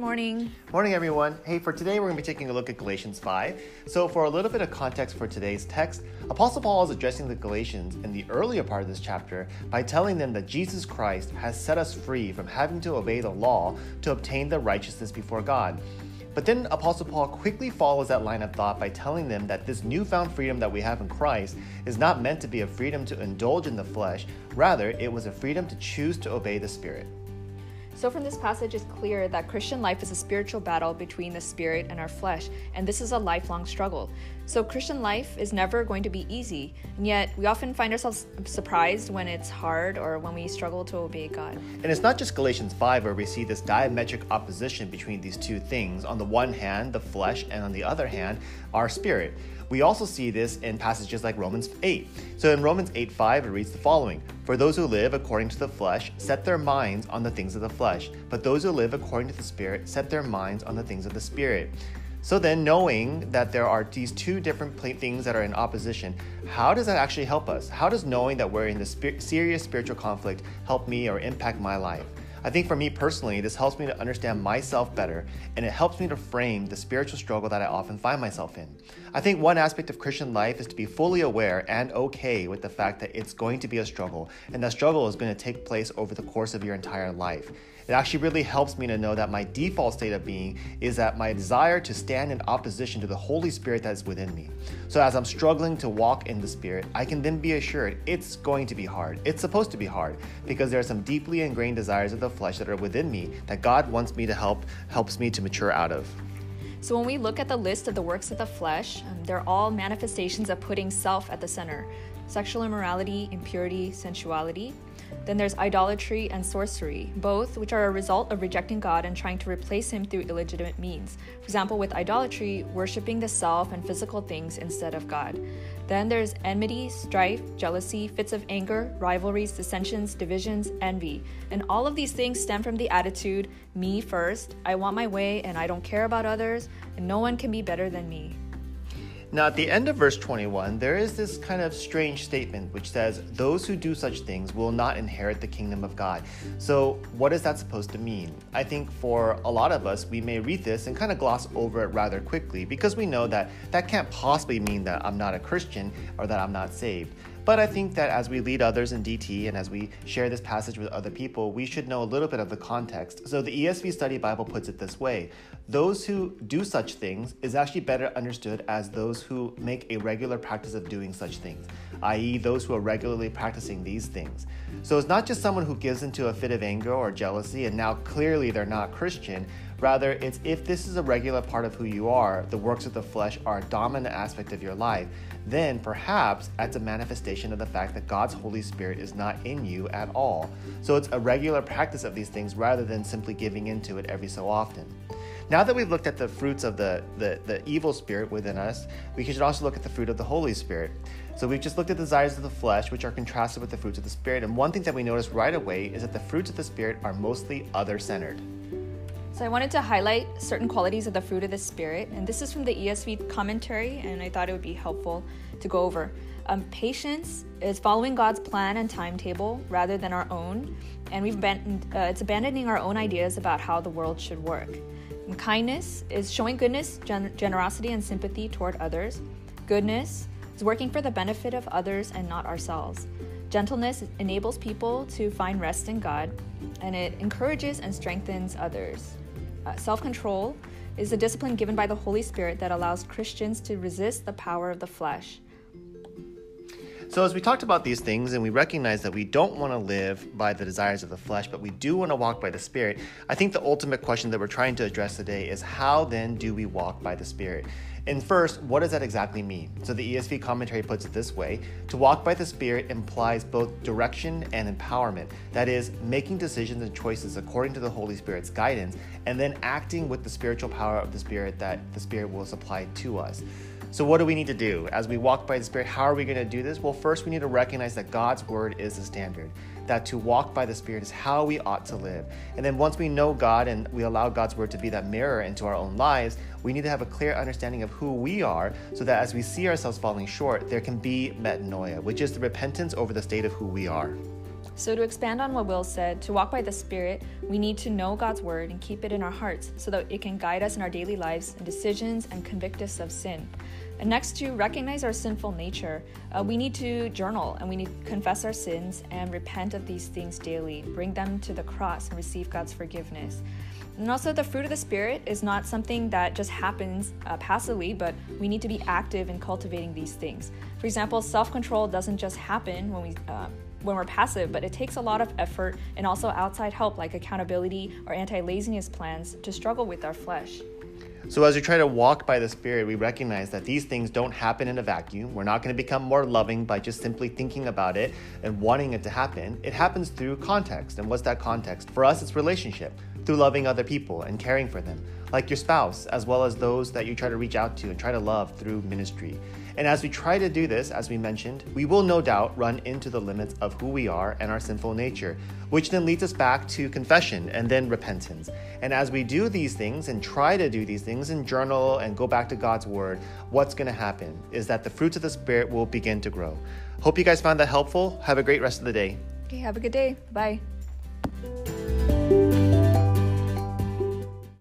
morning. Morning, everyone. Hey, for today, we're going to be taking a look at Galatians 5. So, for a little bit of context for today's text, Apostle Paul is addressing the Galatians in the earlier part of this chapter by telling them that Jesus Christ has set us free from having to obey the law to obtain the righteousness before God. But then Apostle Paul quickly follows that line of thought by telling them that this newfound freedom that we have in Christ is not meant to be a freedom to indulge in the flesh, rather, it was a freedom to choose to obey the Spirit. So, from this passage, it's clear that Christian life is a spiritual battle between the spirit and our flesh, and this is a lifelong struggle. So, Christian life is never going to be easy, and yet we often find ourselves surprised when it's hard or when we struggle to obey God. And it's not just Galatians 5 where we see this diametric opposition between these two things on the one hand, the flesh, and on the other hand, our spirit. We also see this in passages like Romans 8. So in Romans 8 5, it reads the following For those who live according to the flesh set their minds on the things of the flesh, but those who live according to the Spirit set their minds on the things of the Spirit. So then, knowing that there are these two different things that are in opposition, how does that actually help us? How does knowing that we're in this serious spiritual conflict help me or impact my life? I think for me personally, this helps me to understand myself better and it helps me to frame the spiritual struggle that I often find myself in. I think one aspect of Christian life is to be fully aware and okay with the fact that it's going to be a struggle and that struggle is going to take place over the course of your entire life. It actually really helps me to know that my default state of being is that my desire to stand in opposition to the Holy Spirit that is within me. So as I'm struggling to walk in the Spirit, I can then be assured it's going to be hard. It's supposed to be hard because there are some deeply ingrained desires of the flesh that are within me that God wants me to help, helps me to mature out of. So, when we look at the list of the works of the flesh, um, they're all manifestations of putting self at the center sexual immorality, impurity, sensuality. Then there's idolatry and sorcery, both which are a result of rejecting God and trying to replace Him through illegitimate means. For example, with idolatry, worshiping the self and physical things instead of God. Then there's enmity, strife, jealousy, fits of anger, rivalries, dissensions, divisions, envy. And all of these things stem from the attitude me first, I want my way, and I don't care about others, and no one can be better than me. Now, at the end of verse 21, there is this kind of strange statement which says, Those who do such things will not inherit the kingdom of God. So, what is that supposed to mean? I think for a lot of us, we may read this and kind of gloss over it rather quickly because we know that that can't possibly mean that I'm not a Christian or that I'm not saved. But I think that as we lead others in DT and as we share this passage with other people, we should know a little bit of the context. So the ESV Study Bible puts it this way Those who do such things is actually better understood as those who make a regular practice of doing such things, i.e., those who are regularly practicing these things. So it's not just someone who gives into a fit of anger or jealousy and now clearly they're not Christian. Rather, it's if this is a regular part of who you are, the works of the flesh are a dominant aspect of your life, then perhaps that's a manifestation of the fact that God's Holy Spirit is not in you at all. So it's a regular practice of these things rather than simply giving into it every so often. Now that we've looked at the fruits of the, the, the evil spirit within us, we should also look at the fruit of the Holy Spirit. So we've just looked at the desires of the flesh, which are contrasted with the fruits of the Spirit. And one thing that we notice right away is that the fruits of the Spirit are mostly other centered. So I wanted to highlight certain qualities of the fruit of the Spirit, and this is from the ESV commentary, and I thought it would be helpful to go over. Um, patience is following God's plan and timetable rather than our own, and we've been, uh, it's abandoning our own ideas about how the world should work. And kindness is showing goodness, gen- generosity, and sympathy toward others. Goodness is working for the benefit of others and not ourselves. Gentleness enables people to find rest in God, and it encourages and strengthens others. Uh, Self control is a discipline given by the Holy Spirit that allows Christians to resist the power of the flesh. So, as we talked about these things and we recognize that we don't want to live by the desires of the flesh, but we do want to walk by the Spirit, I think the ultimate question that we're trying to address today is how then do we walk by the Spirit? And first, what does that exactly mean? So the ESV commentary puts it this way To walk by the Spirit implies both direction and empowerment. That is, making decisions and choices according to the Holy Spirit's guidance, and then acting with the spiritual power of the Spirit that the Spirit will supply to us. So, what do we need to do? As we walk by the Spirit, how are we going to do this? Well, first, we need to recognize that God's Word is the standard, that to walk by the Spirit is how we ought to live. And then, once we know God and we allow God's Word to be that mirror into our own lives, we need to have a clear understanding of who we are so that as we see ourselves falling short, there can be metanoia, which is the repentance over the state of who we are. So, to expand on what Will said, to walk by the Spirit, we need to know God's Word and keep it in our hearts so that it can guide us in our daily lives and decisions and convict us of sin. And next, to recognize our sinful nature, uh, we need to journal and we need to confess our sins and repent of these things daily, bring them to the cross and receive God's forgiveness. And also, the fruit of the Spirit is not something that just happens uh, passively, but we need to be active in cultivating these things. For example, self control doesn't just happen when we uh, when we're passive, but it takes a lot of effort and also outside help like accountability or anti laziness plans to struggle with our flesh. So, as we try to walk by the Spirit, we recognize that these things don't happen in a vacuum. We're not going to become more loving by just simply thinking about it and wanting it to happen. It happens through context. And what's that context? For us, it's relationship, through loving other people and caring for them, like your spouse, as well as those that you try to reach out to and try to love through ministry. And as we try to do this, as we mentioned, we will no doubt run into the limits of who we are and our sinful nature, which then leads us back to confession and then repentance. And as we do these things and try to do these things and journal and go back to God's word, what's going to happen is that the fruits of the Spirit will begin to grow. Hope you guys found that helpful. Have a great rest of the day. Okay, have a good day. Bye.